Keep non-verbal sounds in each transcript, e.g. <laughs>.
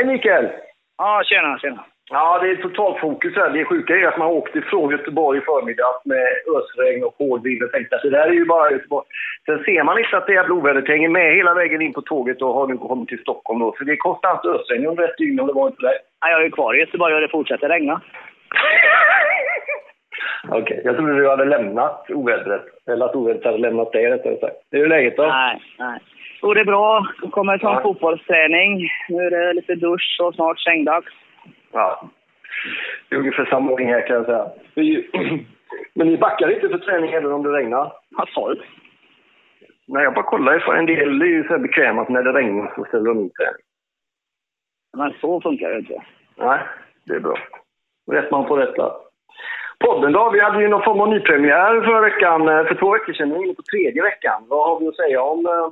Hej Mikael! Ja, tjena, tjena. Ja, det är totalfokus här. Det sjuka är att man åkte från Göteborg i förmiddag med ösregn och hård vind och tänkte att det där är ju bara Göteborg. Sen ser man inte att det jävla ovädret hänger med hela vägen in på tåget och har nu kommit till Stockholm då. För det är konstant ösregn under ett dygn om det var inte det. Ja, jag är kvar i Göteborg och det fortsätter regna. <laughs> Okej, jag trodde du hade lämnat ovädret. Eller att ovädret hade lämnat dig rättare sagt. Hur är läget då? Nej, nej. Jo, det bra. Kommer från Ja. fotbollsträning. Nu är det lite dusch och snart sängdags. Ja. Det är ungefär samma ordning här kan jag säga. <clears throat> Men ni backar inte för träning även om det regnar? Vad sa du? Nej, jag bara kollar för en del är ju så här bekväma att när det regnar så ställer de in träning. Men så funkar det inte. Nej, det är bra. Rätt man på rätt plats. Podden då? Vi hade ju någon form av nypremiär förra veckan, eh, för två veckor sedan. Nu är inne på tredje veckan. Vad har vi att säga om, eh,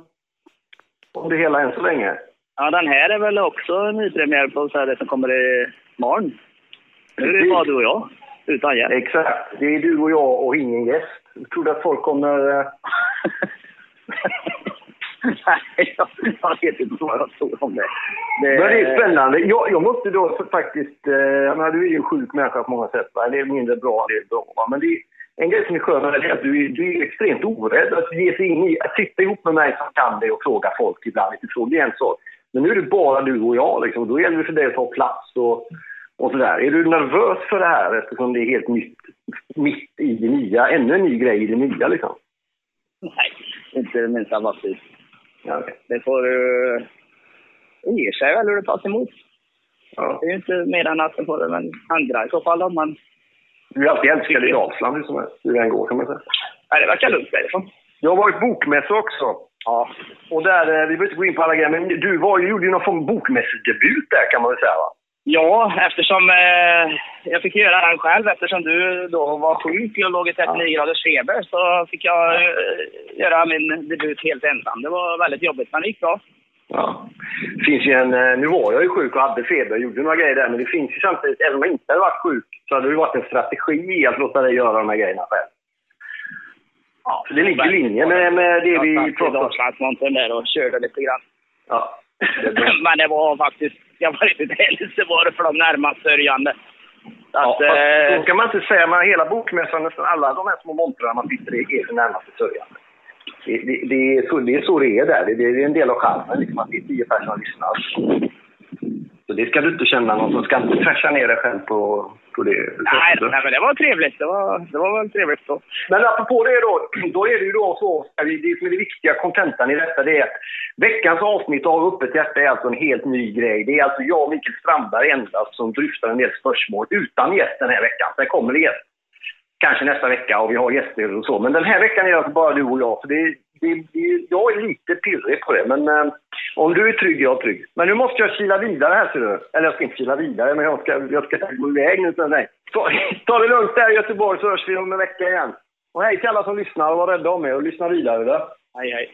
om det hela än så länge? Ja, den här är väl också en nypremiär på så här det som kommer imorgon. Nu är det bara du och jag, utan hjälp. Exakt. Det är du och jag och ingen gäst. Jag trodde att folk kommer... eh, Nej, jag, jag vet inte vad jag tror om det. Men det är spännande. Jag, jag måste då faktiskt... Eh, jag menar, du är ju en sjuk människa på många sätt. Va? Det är mindre bra, det är bra. Va? Men det en grej som är skön med det är att du, är- du är extremt orädd att ge sig in i... Att sitta ihop med mig som kan det och fråga folk ibland utifrån. Det är en sak. Men nu är det bara du och jag. Liksom. Då gäller det för dig att ta plats och, och sådär. Är du nervös för det här eftersom det är helt nytt, mitt i det nya? Ännu en ny grej i det nya liksom? Nej, inte det minsta faktiskt. Ja. Det får du... Det ger sig väl hur det tas emot. ja. Det är ju inte mer än att det får andra i så fall om man... Du är alltid älskad i Dalsland hur som. Hur det än går kan man säga. Nej, det verkar lugnt därifrån. Jag har varit bokmässa också. Ja. Och där, eh, vi behöver inte gå in på alla grejer, men du var, ju- gjorde ju någon form av bokmässedebut där kan man väl säga va? Ja, eftersom eh, jag fick göra den själv eftersom du då var sjuk och låg i 39 graders feber så fick jag eh, göra min debut helt ensam. Det var väldigt jobbigt men det gick bra. Ja. Det finns ju en, eh, nu var jag ju sjuk och hade feber och gjorde några grejer där, men det finns ju samtidigt, även om jag inte hade varit sjuk, så hade det varit en strategi att låta dig göra de här grejerna själv. Ja, Så det ligger i linje med, med det vi Jag satt pratade om. Dalslandsmontern där och körde lite grann. Ja. <laughs> Men det var faktiskt, jag var riktigt det för de närmast sörjande. Ja, eh, så kan man inte säga, men hela bokmässan, nästan alla de här små montrarna man sitter i är för närmaste sörjande. Det, det, det, är så, det är så det är där. Det, det är en del av charmen, liksom, att det är tio personer som lyssnar. Så det ska du inte känna någon som ska inte trasha ner dig själv på, på det. nej, nej, men det var trevligt. Det var, det var väl trevligt då. Men apropå det då, då är det ju då så, det som är det viktiga kontentan i detta, det är att veckans avsnitt av Öppet hjärta är alltså en helt ny grej. Det är alltså jag och Mikael Strandberg endast som dryftar en del spörsmål utan gäst den här veckan. Sen kommer det gäst. Kanske nästa vecka och vi har gäster och så. Men den här veckan är det alltså bara du och jag. För det, det, det, jag är lite pirrig på det. Men eh, om du är trygg, jag är trygg. Men nu måste jag kila vidare här ser du. Eller jag ska inte kila vidare, men jag ska, jag ska gå iväg nu. Nej. Ta, <laughs> ta det lugnt där i Göteborg så hörs vi om en vecka igen. Och hej till alla som lyssnar och var rädda om er och lyssna vidare. Då. Hej, hej.